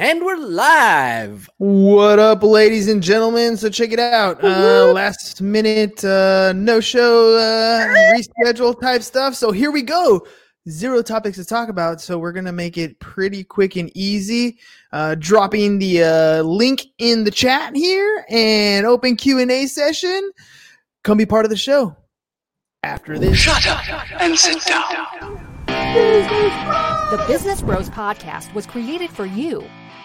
And we're live. What up, ladies and gentlemen? So check it out. Uh, last minute uh, no show uh, reschedule type stuff. So here we go. Zero topics to talk about. So we're gonna make it pretty quick and easy. Uh, dropping the uh, link in the chat here and open Q and A session. Come be part of the show after this. Shut up and sit down. The Business Bros Podcast was created for you.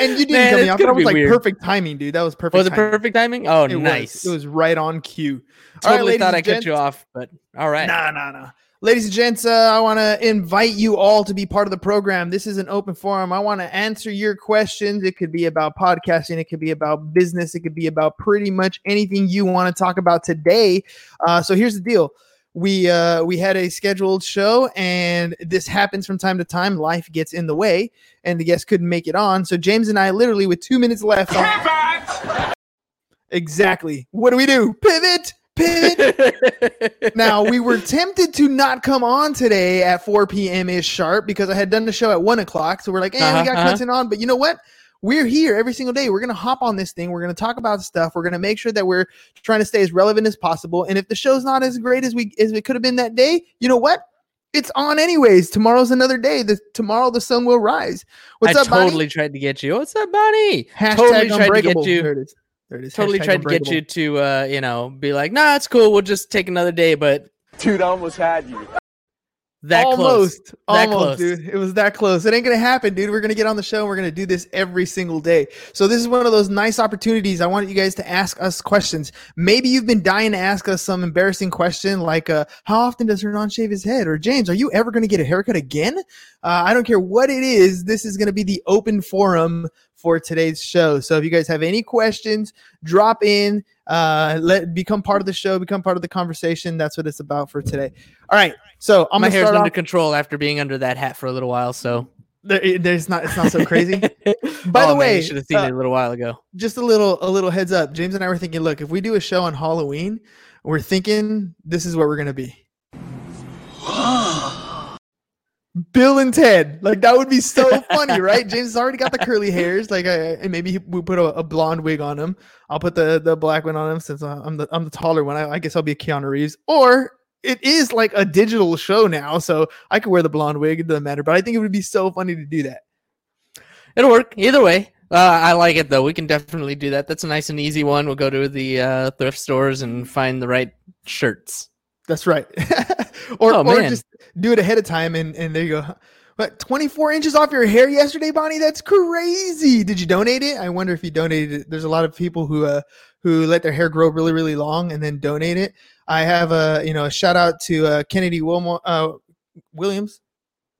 And you didn't Man, cut me off. That was like weird. perfect timing, dude. That was perfect. Was it timing. perfect timing? Oh, It was. nice. It was right on cue. All right, totally thought I cut you off, but all right. Nah, nah, nah. Ladies and gents, uh, I want to invite you all to be part of the program. This is an open forum. I want to answer your questions. It could be about podcasting, it could be about business, it could be about pretty much anything you want to talk about today. Uh, so here's the deal. We uh, we had a scheduled show, and this happens from time to time. Life gets in the way, and the guest couldn't make it on. So James and I, literally with two minutes left, exactly. What do we do? Pivot, pivot now we were tempted to not come on today at 4 p.m. ish sharp because I had done the show at one o'clock. So we're like, hey, Uh-huh, we got uh-huh. content on, but you know what? We're here every single day. We're gonna hop on this thing. We're gonna talk about stuff. We're gonna make sure that we're trying to stay as relevant as possible. And if the show's not as great as we as it could have been that day, you know what? It's on anyways. Tomorrow's another day. The tomorrow the sun will rise. What's I up, Bonnie? totally tried to get you. What's up, Bonnie? Hashtag totally tried to get you. There it is. There it is. Totally Hashtag tried to get you to, uh, you know, be like, nah, it's cool. We'll just take another day, but Dude, I almost had you. That close. almost, That almost, close. dude. It was that close. It ain't gonna happen, dude. We're gonna get on the show. and We're gonna do this every single day. So this is one of those nice opportunities. I want you guys to ask us questions. Maybe you've been dying to ask us some embarrassing question, like, uh, "How often does Hernan shave his head?" Or James, "Are you ever gonna get a haircut again?" Uh, I don't care what it is. This is gonna be the open forum for today's show. So if you guys have any questions, drop in. Uh, let become part of the show. Become part of the conversation. That's what it's about for today. All right. So I'm My gonna hair's under off. control after being under that hat for a little while. So, There, there's not. It's not so crazy. By Oh, the man, way, you should have seen uh, it a little while ago. just a little, a little heads up. James and I were thinking, look, if we do a show on Halloween, we're thinking this is what we're gonna be. Bill and Ted, like that would be so funny, right? James has already got the curly hairs, like, uh, and maybe he- we put a, a blonde wig on him. I'll put the the black one on him since I'm the I'm the taller one. I, I guess I'll be Keanu Reeves, or it is like a digital show now, so I could wear the blonde wig. It doesn't matter, but I think it would be so funny to do that. It'll work either way. Uh, I like it though. We can definitely do that. That's a nice and easy one. We'll go to the uh, thrift stores and find the right shirts. That's right. or Oh, or just do it ahead of time and and there you go. But 24 inches off your hair yesterday, Bonnie? That's crazy. Did you donate it? I wonder if you donated it. There's a lot of people who uh who let their hair grow really really long and then donate it. I have a you know a shout out to uh, Kennedy Wilmore uh, Williams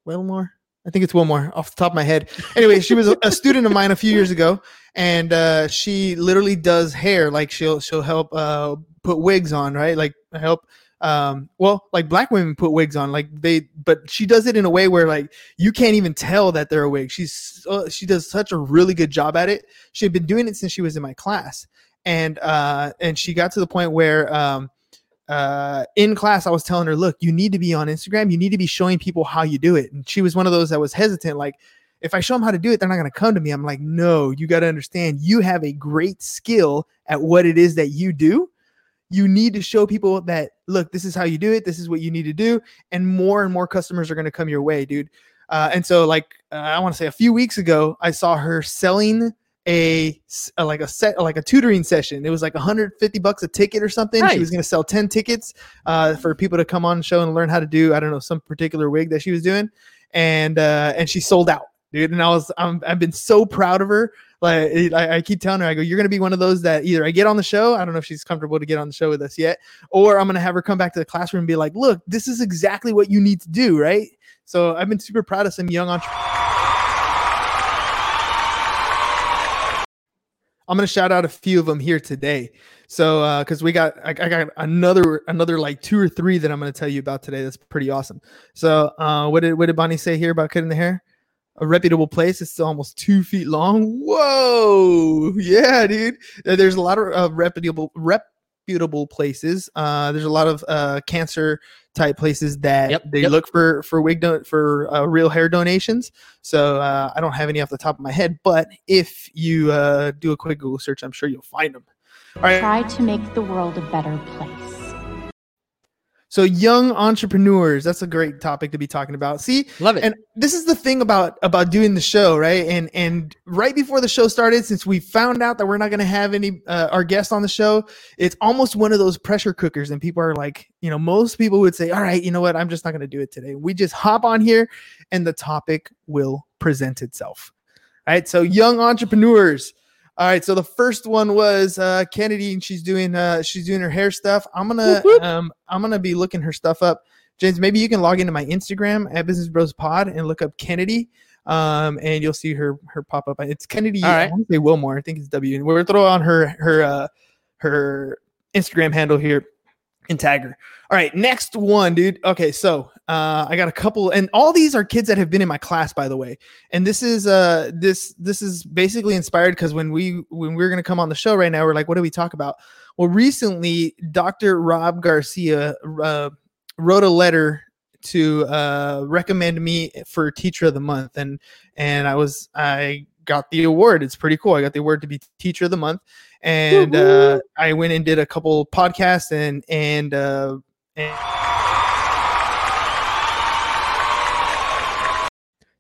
Wilmore. I think it's Wilmore off the top of my head. Anyway, she was a, student of mine a few years ago, and uh, she literally does hair. Like she'll she'll help uh, put wigs on, right? Like help. Um, well, like black women put wigs on, like they, but she does it in a way where like you can't even tell that they're a wig. She's she does such a really good job at it. She had been doing it since she was in my class, and uh, and she got to the point where um, uh, in class, I was telling her, look, you need to be on Instagram. You need to be showing people how you do it. And she was one of those that was hesitant. Like, if I show them how to do it, they're not going to come to me. I'm like, no, you got to understand, you have a great skill at what it is that you do. You need to show people that, look, this is how you do it. This is what you need to do. And more and more customers are going to come your way, dude. Uh, and so, like, uh, I want to say a few weeks ago, I saw her selling a, uh, like a set like a tutoring session. It was like 150 bucks a ticket or something. She was going to sell 10 tickets uh, for people to come on the show and learn how to do I don't know some particular wig that she was doing, and uh, and she sold out, dude. And I was I'm, I've been so proud of her. Like I, I keep telling her, I go, you're gonna be one of those that either I get on the show. I don't know if she's comfortable to get on the show with us yet, or I'm gonna have her come back to the classroom and be like, look, this is exactly what you need to do, right? So I've been super proud of some young entrepreneurs. I'm gonna shout out a few of them here today. So uh because we got I, I got another another like two or three that I'm gonna tell you about today. That's pretty awesome. So uh what did what did Bonnie say here about cutting the hair? A reputable place. It's almost two feet long. Whoa, yeah, dude. There's a lot of uh, reputable reputable places. Uh, there's a lot of uh, cancer type places that Yep, they yep. look for for wig don- for uh, real hair donations. So uh, I don't have any off the top of my head, but if you uh, do a quick Google search, I'm sure you'll find them. All right. Try to make the world a better place. So young entrepreneurs, that's a great topic to be talking about. See, Love it. and this is the thing about about doing the show right and and right before the show started since we found out that we're not going to have any uh, our guest on the show it's almost one of those pressure cookers and people are like you know most people would say all right you know what i'm just not going to do it today we just hop on here and the topic will present itself all right so young entrepreneurs all right so the first one was uh kennedy and she's doing uh she's doing her hair stuff i'm gonna um i'm gonna be looking her stuff up James, maybe you can log into my Instagram at Business Bros Pod and look up Kennedy, um, and you'll see her her pop up. It's Kennedy. All I want to say Wilmore. I think it's W. And we're throw on her her uh, her Instagram handle here and tag her. All right, next one, dude. Okay, so uh, I got a couple, and all these are kids that have been in my class, by the way. And this is uh this this is basically inspired because when we when we are gonna come on the show right now, we're like, what do we talk about? Well, recently, Dr. Rob Garcia uh, wrote a letter to uh, recommend me for Teacher of the Month, and and I was I got the award. It's pretty cool. I got the award to be Teacher of the Month, and uh, I went and did a couple podcasts and and. Uh, and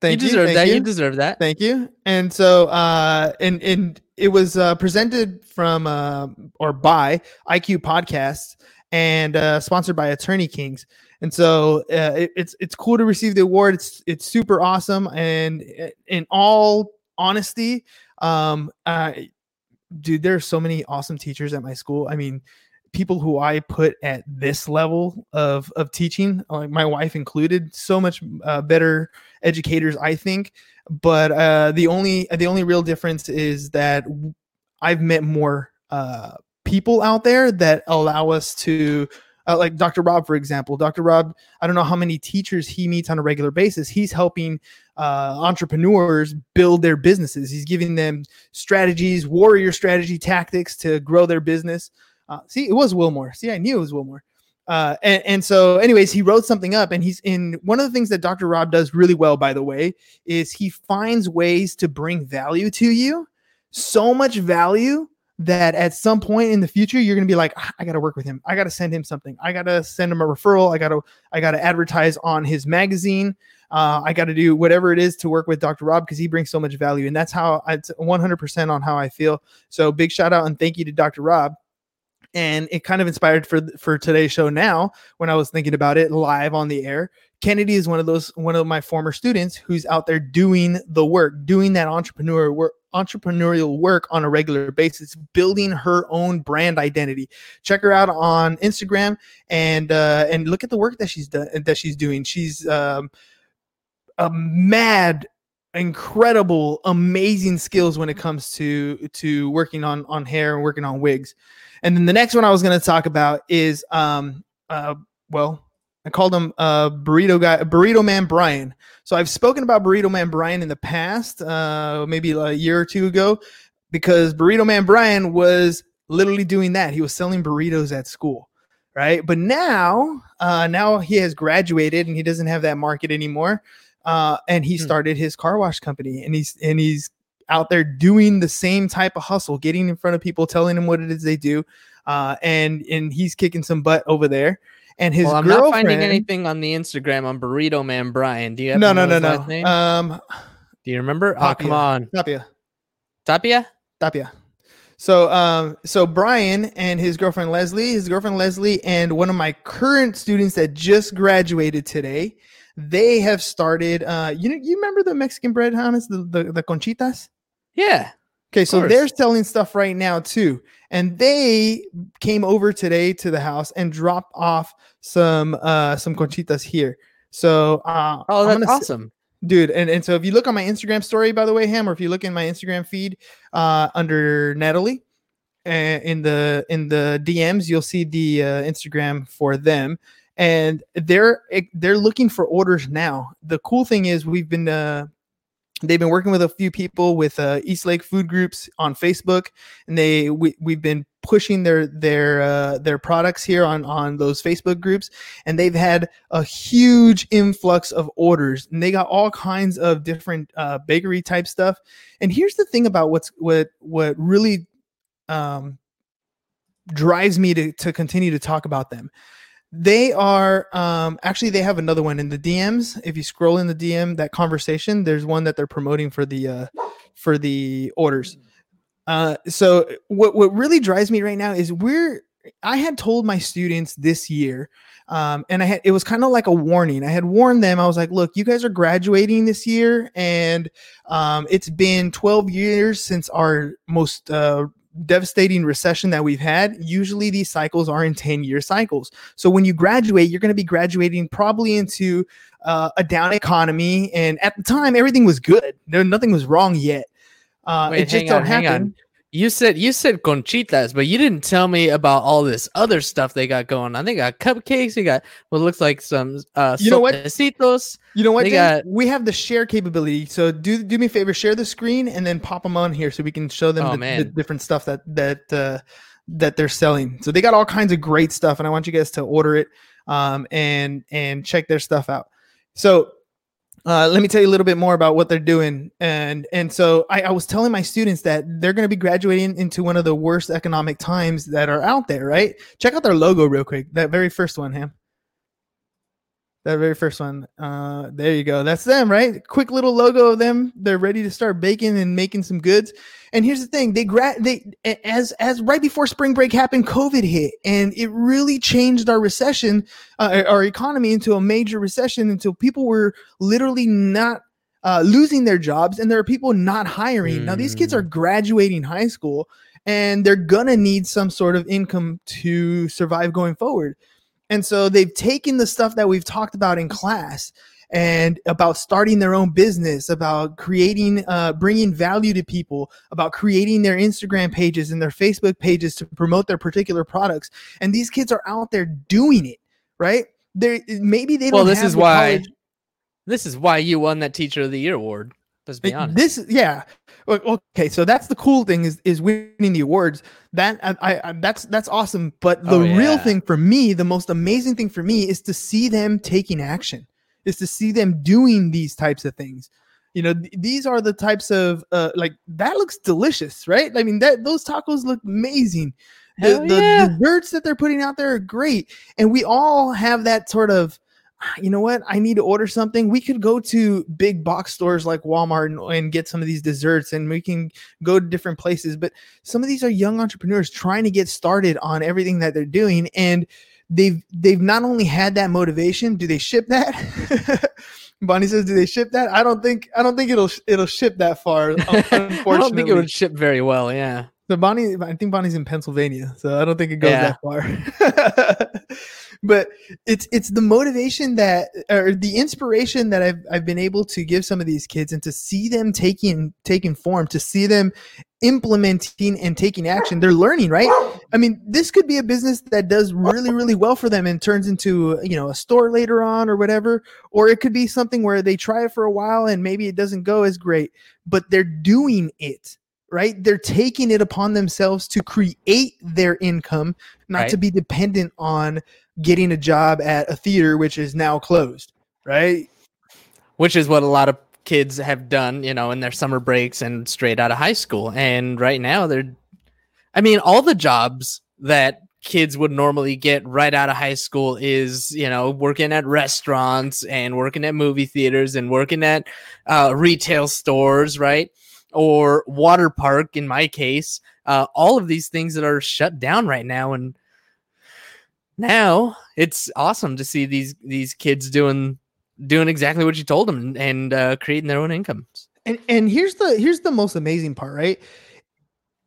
Thank you you. deserve thank that. You. you. deserve that. Thank you. And so, uh, and and it was uh, presented from uh, or by IQ Podcasts and uh, sponsored by Attorney Kings. And so, uh, it, it's it's cool to receive the award. It's it's super awesome. And in all honesty, um, uh, dude, there are so many awesome teachers at my school. I mean, people who I put at this level of of teaching, like my wife included, so much uh, better educators, I think. But uh, the only the only real difference is that I've met more uh, people out there that allow us to. Uh, like Dr. Rob, for example, Dr. Rob, I don't know how many teachers he meets on a regular basis. He's helping uh, entrepreneurs build their businesses. He's giving them strategies, warrior strategy tactics to grow their business. Uh, see, it was Wilmore. See, I knew it was Wilmore. Uh, and, and so, anyways, he wrote something up, and he's in one of the things that Dr. Rob does really well, by the way, is he finds ways to bring value to you, so much value that at some point in the future you're going to be like "Ah, i got to work with him. I got to send him something. I got to send him a referral. I got to i got to advertise on his magazine. Uh, i got to do whatever it is to work with dr rob because he brings so much value. And that's how it's 100% on how i feel. So big shout out and thank you to dr rob and it kind of inspired for for today's show now when i was thinking about it live on the air. Kennedy is one of those one of my former students who's out there doing the work doing that entrepreneur work entrepreneurial work on a regular basis building her own brand identity. Check her out on instagram and uh and look at the work that she's done that she's doing. She's um a mad incredible amazing skills when it comes to to working on on hair and working on wigs and then the next one i was going to talk about is um uh well i called him uh burrito guy burrito man brian. So i've spoken about burrito man brian in the past uh maybe a year or two ago because burrito man brian was literally doing that. He was selling burritos at school right? But now uh now he has graduated and he doesn't have that market anymore uh, and he Hmm. started his car wash company and he's and he's out there doing the same type of hustle getting in front of people telling them what it is they do uh, and and he's kicking some butt over there and his well, I'm girlfriend not finding anything on the Instagram on Burrito Man Brian. Do you have no no no no name? um Do you remember? Oh, come on, Tapia Tapia. Tapia so um so Brian and his girlfriend Leslie his girlfriend Leslie and one of my current students that just graduated today they have started uh you know you remember the Mexican bread Hannes the, the the conchitas Yeah. Okay, so they're selling stuff right now too. And they came over today to the house and dropped off some uh some conchitas here. So uh Oh, that's gonna s- awesome. dude. And, and so if you look on my Instagram story, by the way, Ham, or if you look in my Instagram feed uh, under Natalie, uh, in the in the DMs, you'll see the uh, Instagram for them, and they're eh, they're looking for orders now. The cool thing is we've been uh, they've been working with a few people with uh, East Lake Food Groups on Facebook, and they we, we've been pushing their their uh, their products here on on those Facebook groups, and they've had a huge influx of orders, and they got all kinds of different uh, bakery type stuff. And here's the thing about what's what what really um, drives me to to continue to talk about them. They are um, actually they have another one in the DMs. If you scroll in the DM, that conversation, there's one that they're promoting for the uh, for the orders. Uh, so what what really drives me right now is we're I had told my students this year, um, and I had it was kind of like a warning. I had warned them. I was like, "Look, you guys are graduating this year, and um, it's been 12 years since our most uh, devastating recession that we've had, usually these cycles are in 10 year cycles. So when you graduate, you're going to be graduating probably into uh, a down economy. And at the time, everything was good. No, nothing was wrong yet. Uh, Wait, it just don't happen. You said you said conchitas, but you didn't tell me about all this other stuff they got going on. They got cupcakes. They got what looks like some uh, You know what? sopecitos. You know what? James? got- we have the share capability. So do do me a favor, share the screen and then pop them on here so we can show them Oh, the, the different stuff that that uh, that they're selling. So they got all kinds of great stuff, and I want you guys to order it um, and and check their stuff out. So uh, let me tell you a little bit more about what they're doing. And and so I, I was telling my students that they're going to be graduating into one of the worst economic times that are out there. Right? Check out their logo real quick. That very first one, Ham. That very first one. Uh, there you go. That's them, right? Quick little logo of them. They're ready to start baking and making some goods. And here's the thing: they gra- they as as right before spring break happened, COVID hit, and it really changed our recession, uh, our economy into a major recession. Until people were literally not uh, losing their jobs, and there are people not hiring. Now these kids are graduating high school, and they're gonna need some sort of income to survive going forward. And so they've taken the stuff that we've talked about in class and about starting their own business, about creating, uh, bringing value to people, about creating their Instagram pages and their Facebook pages to promote their particular products. And these kids are out there doing it, right? They maybe they don't. Well, this have is why college- this is why you won that Teacher of the Year award. Let's be honest. This is yeah. Okay, so that's the cool thing is is winning the awards. That I, I, that's that's awesome. But the Oh, real thing for me, the most amazing thing for me, is to see them taking action. Is to see them doing these types of things. You know, th- these are the types of uh, like that looks delicious, right? I mean, that those tacos look amazing. The, Hell the yeah. desserts that they're putting out there are great, and we all have that sort of "Ah, you know what? I need to order something. We could go to big box stores like Walmart and, and get some of these desserts, and we can go to different places. But some of these are young entrepreneurs trying to get started on everything that they're doing, and they've they've not only had that motivation. Do they ship that? Bonnie says, "Do they ship that?" I don't think I don't think it'll it'll ship that far. I don't think it would ship very well. Yeah. So Bonnie, I think Bonnie's in Pennsylvania, so I don't think it goes Yeah. that far. but it's it's the motivation that or the inspiration that I've I've been able to give some of these kids and to see them taking taking form, to see them implementing and taking action. They're learning, right? I mean, this could be a business that does really really well for them and turns into you know a store later on or whatever, or it could be something where they try it for a while and maybe it doesn't go as great, but they're doing it right? They're taking it upon themselves to create their income, not to be dependent on getting a job at a theater which is now closed, right? which is what a lot of kids have done, you know, in their summer breaks and straight out of high school. And right now they're I mean, all the jobs that kids would normally get right out of high school is, you know, working at restaurants and working at movie theaters and working at uh, retail stores, right? Or water park in my case. Uh, all of these things that are shut down right now and now it's awesome to see these these kids doing doing exactly what you told them and, uh, creating their own incomes. And and here's the here's the most amazing part, right?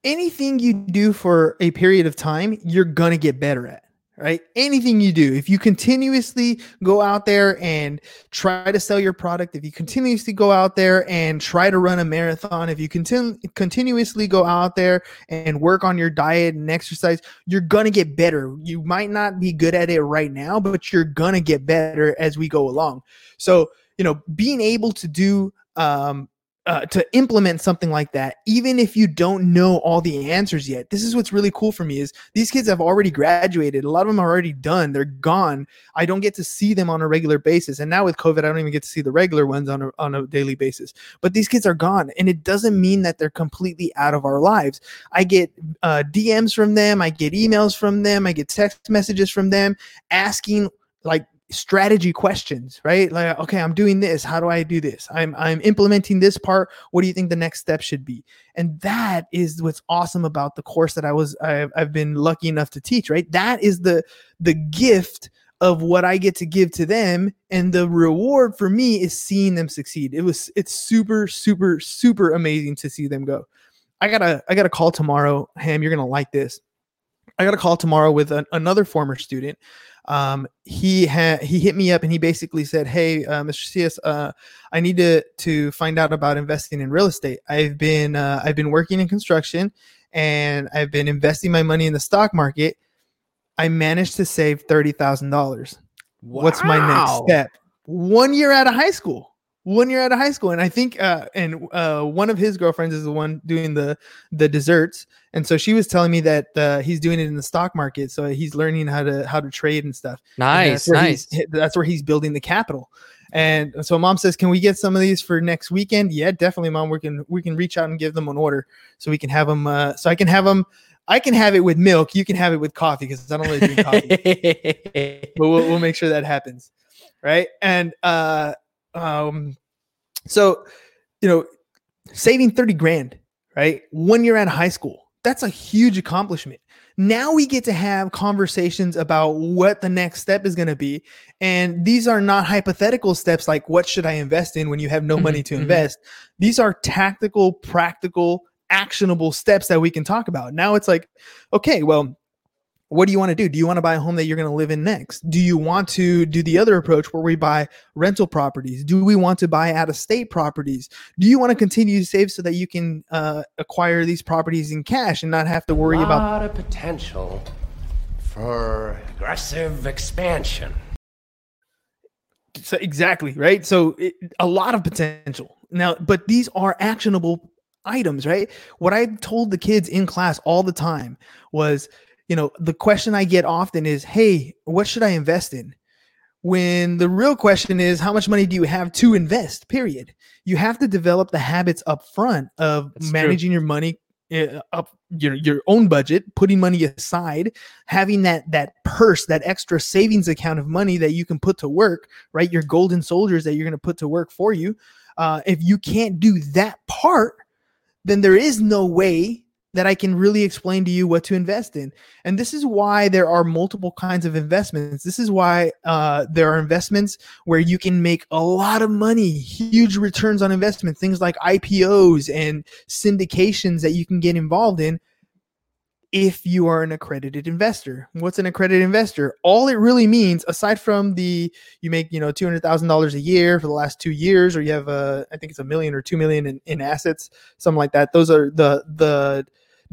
Anything you do for a period of time, you're gonna get better at, right? Anything you do, if you continuously go out there and try to sell your product, if you continuously go out there and try to run a marathon, if you continue continuously go out there and work on your diet and exercise, you're gonna get better. You might not be good at it right now, but you're gonna get better as we go along. So, you know, being able to do um, uh, to implement something like that, even if you don't know all the answers yet. This is what's really cool for me is these kids have already graduated. A lot of them are already done. They're gone. I don't get to see them on a regular basis. And now with COVID, I don't even get to see the regular ones on a, on a daily basis. But these kids are gone. And it doesn't mean that they're completely out of our lives. I get uh, DMs from them. I get emails from them. I get text messages from them asking like strategy questions, right? Like, okay, I'm doing this. How do I do this? I'm I'm implementing this part. What do you think the next step should be? And that is what's awesome about the course that I was I've, I've been lucky enough to teach, right? That is the the gift of what I get to give to them and the reward for me is seeing them succeed. It was it's super super super amazing to see them go. I got a I got a call tomorrow. Ham, you're going to like this. I got a call tomorrow with an, another former student um, he had he hit me up and he basically said, "Hey, uh, Mr. CS, uh, I need to to find out about investing in real estate. I've been uh, I've been working in construction and I've been investing my money in the stock market. I managed to save thirty thousand dollars. What's my next step? One year out of high school." One year out of high school, and I think, uh, and uh, one of his girlfriends is the one doing the the desserts, and so she was telling me that uh, he's doing it in the stock market, so he's learning how to how to trade and stuff. Nice, and nice. That's where he's building the capital. And so mom says, "Can we get some of these for next weekend?" Yeah, definitely, mom. We can we can reach out and give them an order, so we can have them. Uh, so I can have them. I can have it with milk. You can have it with coffee because I don't really drink coffee. but we'll, we'll make sure that happens, right? And uh, um, so you know, saving thirty grand, right? One year out of high school that's a huge accomplishment. Now we get to have conversations about what the next step is going to be. And these are not hypothetical steps like what should I invest in when you have no mm-hmm, money to mm-hmm. invest. These are tactical, practical, actionable steps that we can talk about. Now it's like, okay, well, what do you want to do? Do you want to buy a home that you're going to live in next? Do you want to do the other approach where we buy rental properties? Do we want to buy out of state properties? Do you want to continue to save so that you can uh, acquire these properties in cash and not have to worry about? A lot of potential for aggressive expansion. So exactly right. So it, a lot of potential now, but these are actionable items, right? What I told the kids in class all the time was you know, the question I get often is, hey, what should I invest in? When the real question is, how much money do you have to invest? Period. You have to develop the habits up front of That's managing true. your money uh, up your your own budget, putting money aside, having that that purse, that extra savings account of money that you can put to work, right? Your golden soldiers that you're going to put to work for you. Uh, if you can't do that part, then there is no way that I can really explain to you what to invest in. And this is why there are multiple kinds of investments. This is why uh, there are investments where you can make a lot of money, huge returns on investment, things like IPOs and syndications that you can get involved in if you are an accredited investor. What's an accredited investor? All it really means, aside from the you make you know two hundred thousand dollars a year for the last two years, or you have a I think it's a million or two million in, in assets, something like that. Those are the the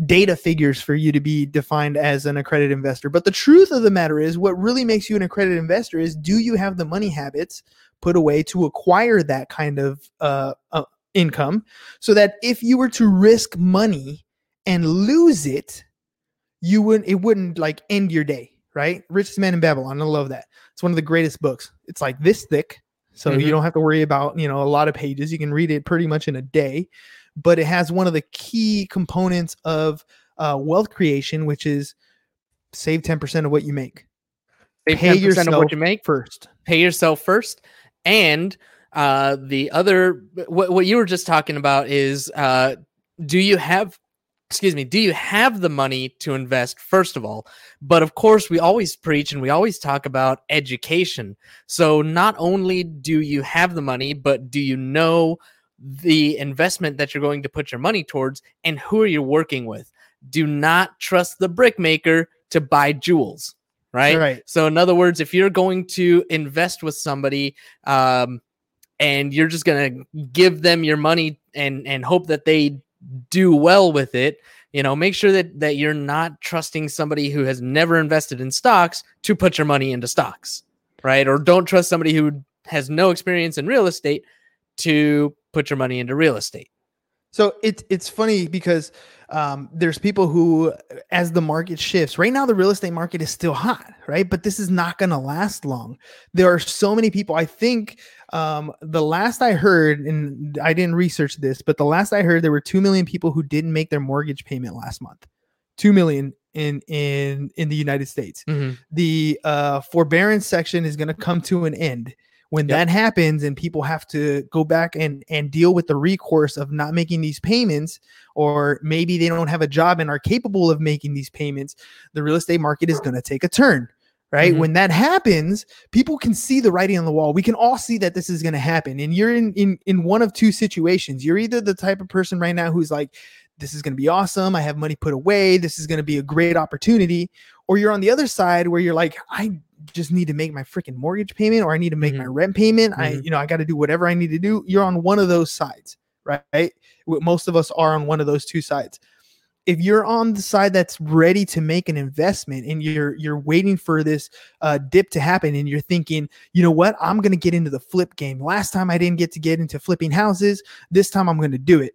data figures for you to be defined as an accredited investor. But the truth of the matter is, what really makes you an accredited investor is do you have the money habits put away to acquire that kind of uh, uh, income so that if you were to risk money and lose it, you wouldn't, it wouldn't like end your day, right? Richest Man in Babylon. I love that. It's one of the greatest books. It's like this thick. So mm-hmm. you don't have to worry about, you know, a lot of pages. You can read it pretty much in a day but it has one of the key components of uh, wealth creation, which is save 10% of what you make. Save Pay 10% yourself of what you make first. Pay yourself first. And uh, the other, what, what you were just talking about is uh, do you have excuse me, do you have the money to invest, first of all? But of course, we always preach and we always talk about education. So not only do you have the money, but do you know the investment that you're going to put your money towards and who are you working with. Do not trust the brick maker to buy jewels, right? Right. So, in other words, if you're going to invest with somebody, um, and you're just gonna give them your money and and hope that they do well with it, you know, make sure that that you're not trusting somebody who has never invested in stocks to put your money into stocks, right? Or don't trust somebody who has no experience in real estate to put your money into real estate. So it's it's funny because um, there's people who, as the market shifts, right now the real estate market is still hot, right? But this is not going to last long. There are so many people. I think um, the last I heard, and I didn't research this, but the last I heard, there were two million people who didn't make their mortgage payment last month. Two million in in in the United States. The uh, forbearance section is going to come to an end when Yep. that happens and people have to go back and and deal with the recourse of not making these payments or maybe they don't have a job and are capable of making these payments the real estate market is going to take a turn right? Mhm. when that happens people can see the writing on the wall. We can all see that this is going to happen and you're in in in one of two situations. You're either the type of person right now who's like this is going to be awesome. I have money put away. This is going to be a great opportunity or you're on the other side where you're like i just need to make my freaking mortgage payment or i need to make my rent payment. I Mhm. you know i got to do whatever i need to do. You're on one of those sides right? Most of us are on one of those two sides. If you're on the side that's ready to make an investment and you're you're waiting for this uh, dip to happen and you're thinking you know what? I'm to get into the flip game. Last time i didn't get to get into flipping houses this time i'm to do it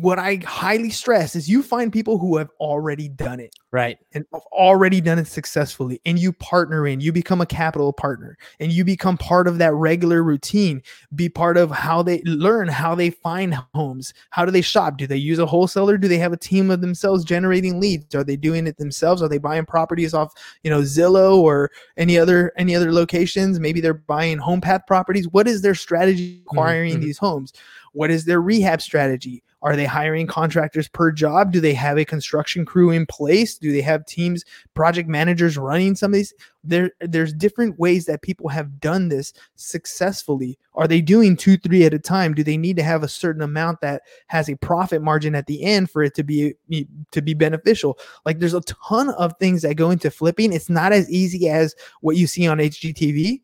what i highly stress is you find people who have already done it Right. and have already done it successfully and you partner in you become a capital partner and you become part of that regular routine be part of how they learn how they find homes how do they shop do they use a wholesaler do they have a team of themselves generating leads are they doing it themselves are they buying properties off you know zillow or any other any other locations maybe they're buying home path properties what is their strategy acquiring mhm. these homes what is their rehab strategy are they hiring contractors per job? Do they have a construction crew in place? Do they have teams project managers running some of these? There there's different ways that people have done this successfully. Are they doing two three at a time? Do they need to have a certain amount that has a profit margin at the end for it to be to be beneficial? Like there's a ton of things that go into flipping. It's not as easy as what you see on hgtv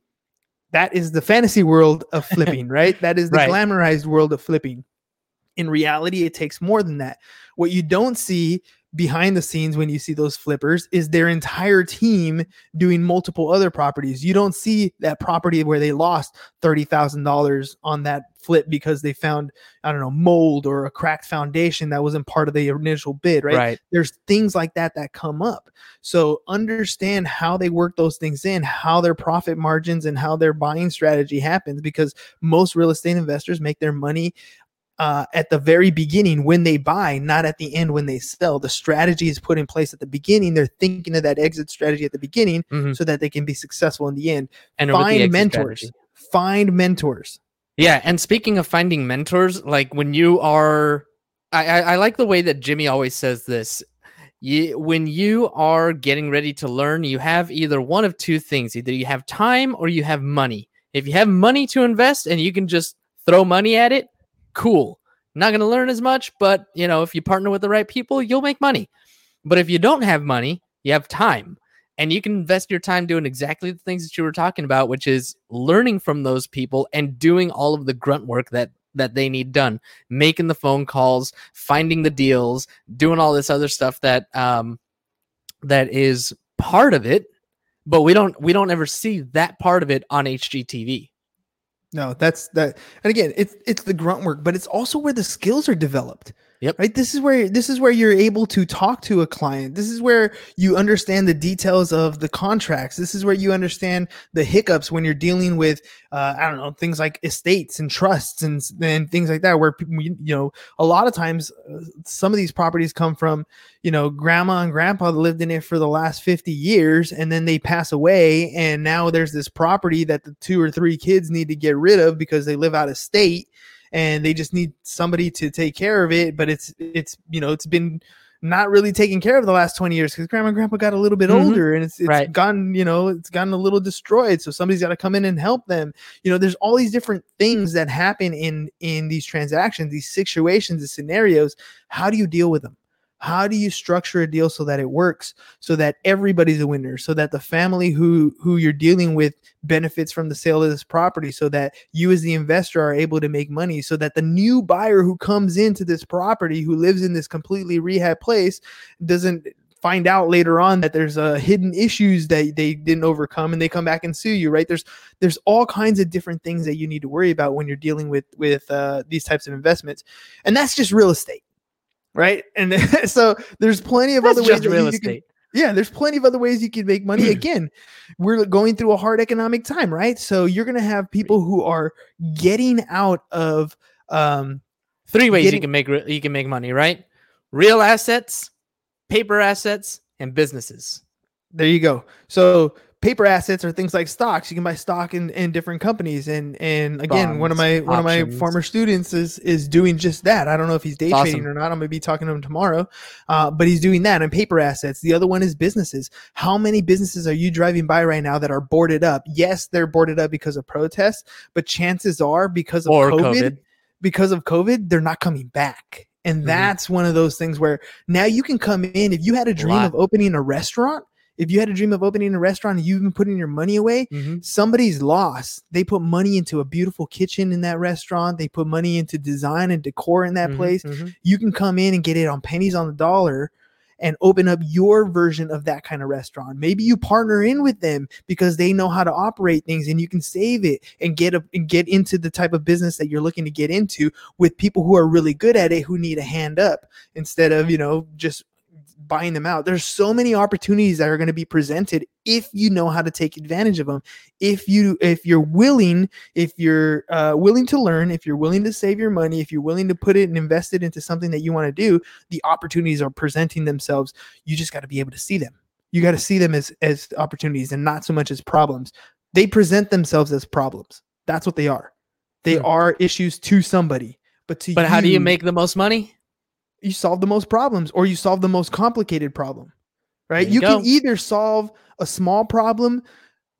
that is the fantasy world of flipping right? That is the Right. glamorized world of flipping in reality it takes more than that what you don't see behind the scenes when you see those flippers is their entire team doing multiple other properties you don't see that property where they lost $30,000 on that flip because they found i don't know mold or a cracked foundation that wasn't part of the initial bid right Right. there's things like that that come up. So understand how they work those things in, how their profit margins and how their buying strategy happens because most real estate investors make their money uh, at the very beginning when they buy, not at the end when they sell. The strategy is put in place at the beginning. They're thinking of that exit strategy at the beginning Mhm. so that they can be successful in the end. And Find mentors. strategy. Find mentors. Yeah, and speaking of finding mentors, like when you are, I, I, I like the way that Jimmy always says this. You, when you are getting ready to learn, you have either one of two things: either you have time or you have money. If you have money to invest and you can just throw money at it, cool. Not going to learn as much, but you know, if you partner with the right people, you'll make money. But if you don't have money, you have time. And you can invest your time doing exactly the things that you were talking about, which is learning from those people and doing all of the grunt work that that they need done, making the phone calls, finding the deals, doing all this other stuff that um that is part of it, but we don't we don't ever see that part of it on HGTV. No, that's that. And again, it's it's the grunt work, but it's also where the skills are developed. Yep. Right. This is where this is where you're able to talk to a client. This is where you understand the details of the contracts. This is where you understand the hiccups when you're dealing with, uh, I don't know, things like estates and trusts and and things like that. Where people, you know, a lot of times, uh, some of these properties come from, you know, grandma and grandpa that lived in it for the last 50 years, and then they pass away, and now there's this property that the two or three kids need to get rid of because they live out of state and they just need somebody to take care of it but it's it's you know it's been not really taken care of the last 20 years because grandma and grandpa got a little bit Mhm. older and it's, it's Right. gotten you know it's gotten a little destroyed so somebody's got to come in and help them you know there's all these different things that happen in in these transactions these situations these scenarios how do you deal with them how do you structure a deal so that it works so that everybody's a winner so that the family who who you're dealing with benefits from the sale of this property so that you as the investor are able to make money so that the new buyer who comes into this property who lives in this completely rehab place doesn't find out later on that there's uh, hidden issues that they didn't overcome and they come back and sue you right? There's there's all kinds of different things that you need to worry about when you're dealing with with uh, these types of investments. And that's just real estate right and so there's plenty of That's other ways real you can- estate. yeah, there's plenty of other ways you can make money. Again, we're going through a hard economic time, right? So you're going to have people who are getting out of um Three ways Getting- you can make re- you can make money, right? Real assets, paper assets, and businesses. there you go. So paper assets are things like stocks. You can buy stock in, in different companies. And and again, one of my Bonds, one of my former students is is doing just that. I don't know if he's day Awesome. trading or not. I'm gonna be talking to him tomorrow. Uh, but he's doing that on paper assets. The other one is businesses. How many businesses are you driving by right now that are boarded up? Yes, they're boarded up because of protests, but chances are because of COVID, COVID. because of COVID, they're not coming back. And Mhm. that's one of those things where now you can come in. If you had a dream lot. of opening a restaurant, if you had a dream of opening a restaurant and you've been putting your money away, Mhm. somebody's lost. They put money into a beautiful kitchen in that restaurant. They put money into design and decor in that Mhm, place. mhm. You can come in and get it on pennies on the dollar and open up your version of that kind of restaurant. Maybe you partner in with them because they know how to operate things and you can save it and get a, and get into the type of business that you're looking to get into with people who are really good at it who need a hand up instead of, you know, just buying them out. There's so many opportunities that are going to be presented if you know how to take advantage of them. If you if you're willing, if you're uh, willing to learn, if you're willing to save your money, if you're willing to put it and invest it into something that you want to do, the opportunities are presenting themselves. You just got to be able to see them. You got to see them as as opportunities and not so much as problems. They present themselves as problems. That's what they are. They Hmm. are issues to somebody. But to But how do you make the most money? You solve the most problems or you solve the most complicated problem right? There you you can either solve a small problem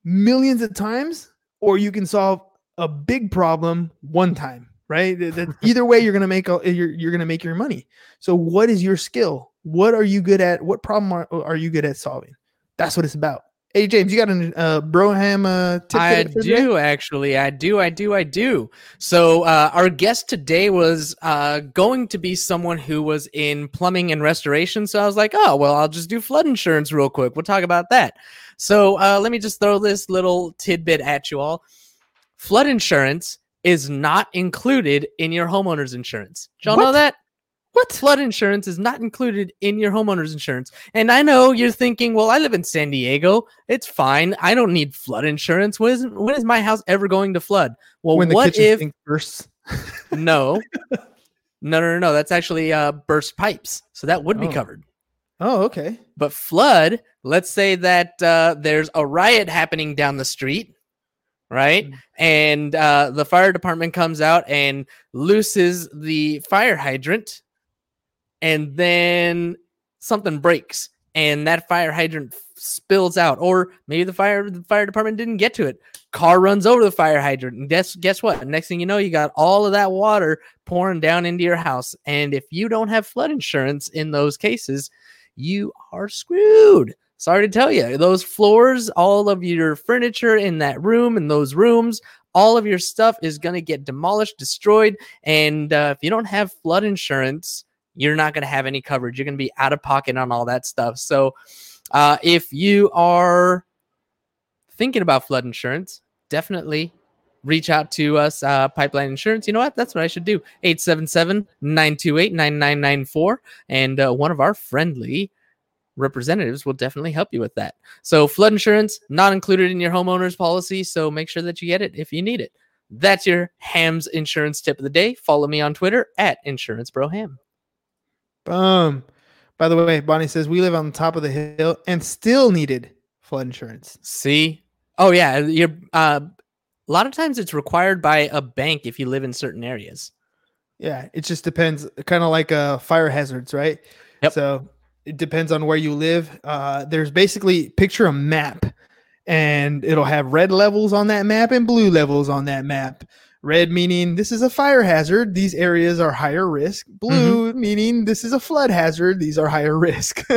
millions of times or you can solve a big problem one time right? That- either way you're going to make a, you're, you're going to make your money. So what is your skill? What are you good at? What problem are, are you good at solving? That's what it's about hey james you got a uh, broham uh tip I do actually. I do. I do. I do. So uh, our guest today was uh, going to be someone who was in plumbing and restoration. So I was like, oh well, I'll just do flood insurance real quick. We'll talk about that. So uh, let me just throw this little tidbit at you all. Flood insurance is not included in your homeowner's insurance. Did y'all know that? What? Flood insurance is not included in your homeowner's insurance. And I know you're thinking, well, I live in San Diego. It's fine. I don't need flood insurance. When is, when is my house ever going to flood? Well, when the what kitchen if bursts no? No, no, no, no. That's actually uh, burst pipes. So that would be Oh. covered. oh okay But flood, let's say that uh, there's a riot happening down the street, right? Mm. And uh, the fire department comes out and looses the fire hydrant, and then something breaks, and that fire hydrant spills out, or maybe the fire the fire department didn't get to it. Car runs over the fire hydrant, and guess guess what? Next thing you know, you got all of that water pouring down into your house, and if you don't have flood insurance in those cases, you are screwed. Sorry to tell you, those floors, all of your furniture in that room, and those rooms, all of your stuff is going to get demolished, destroyed. And uh, if you don't have flood insurance, you're not going to have any coverage. You're going to be out of pocket on all that stuff. So uh, if you are thinking about flood insurance, definitely reach out to us, uh, Pipeline Insurance. You know what? That's what I should do. 877 928 9994. And uh, one of our friendly representatives will definitely help you with that. So, flood insurance not included in your homeowner's policy. So, make sure that you get it if you need it. That's your Hams insurance tip of the day. Follow me on Twitter at Insurance Bro Ham. Boom. By the way, Bonnie says we live on the top of the hill and still needed flood insurance. See? Oh, yeah. You're, uh, a lot of times it's required by a bank if you live in certain areas. Yeah, it just depends, kind of like uh, fire hazards, right? Yep. So it depends on where you live. Uh, there's basically picture a map, and it'll have red levels on that map and blue levels on that map. Red meaning this is a fire hazard. These areas are higher risk. Blue Mm-hmm. meaning this is a flood hazard. These are higher risk.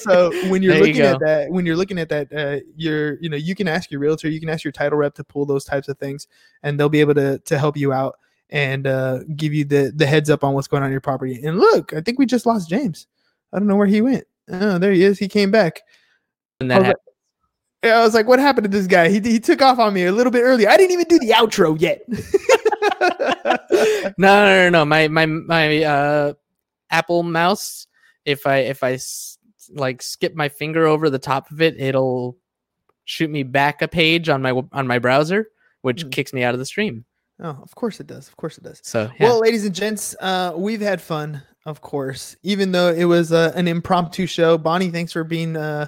so when you're There you looking at that, when you're looking at that, uh, you're you know you can ask your realtor, you can ask your title rep to pull those types of things, and they'll be able to to help you out and uh, give you the the heads up on what's going on in your property. And look, I think we just lost James. I don't know where he went. Oh, there he is. He came back. and that I was like, what happened to this guy? He, he took off on me a little bit early. I didn't even do the outro yet. no, no, no, no. My my my uh, Apple mouse. If I if I like skip my finger over the top of it, it'll shoot me back a page on my on my browser, which Mm. kicks me out of the stream. oh, of course it does. Of course it does. So yeah. Well, ladies and gents, uh, we've had fun, of course, even though it was uh, an impromptu show. Bonnie, thanks for being uh,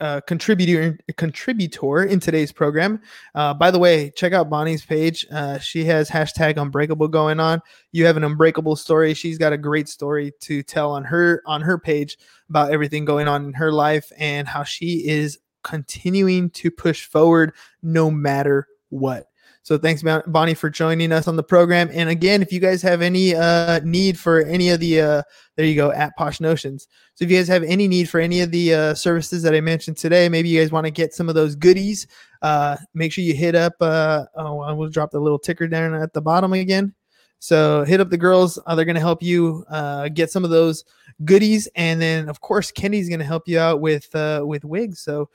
a contributor contributor in today's program. Uh, by the way, check out Bonnie's page. Uh, she has hashtag Unbreakable going on. You have an Unbreakable story. She's got a great story to tell on her on her page about everything going on in her life and how she is continuing to push forward no matter what. So thanks, Bonnie, for joining us on the program. And again, if you guys have any uh, need for any of the, uh, there you go, at Posh Notions. So if you guys have any need for any of the uh, services that I mentioned today, maybe you guys want to get some of those goodies, uh, make sure you hit up. Uh, oh, I will drop the little ticker down at the bottom again. So hit up the girls. Uh, they're going to help you uh, get some of those goodies, and then of course Kenny's going to help you out with uh, with wigs. So,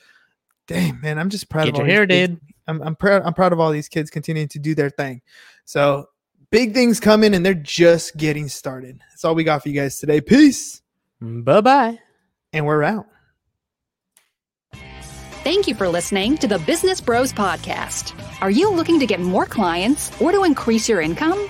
damn man, I'm just proud Get of all your hair did. I'm, I'm proud. I'm proud of all these kids continuing to do their thing. So big things coming, and they're just getting started. That's all we got for you guys today. Peace, Bye bye. and we're out. Thank you for listening to the Business Bros Podcast. Are you looking to get more clients or to increase your income?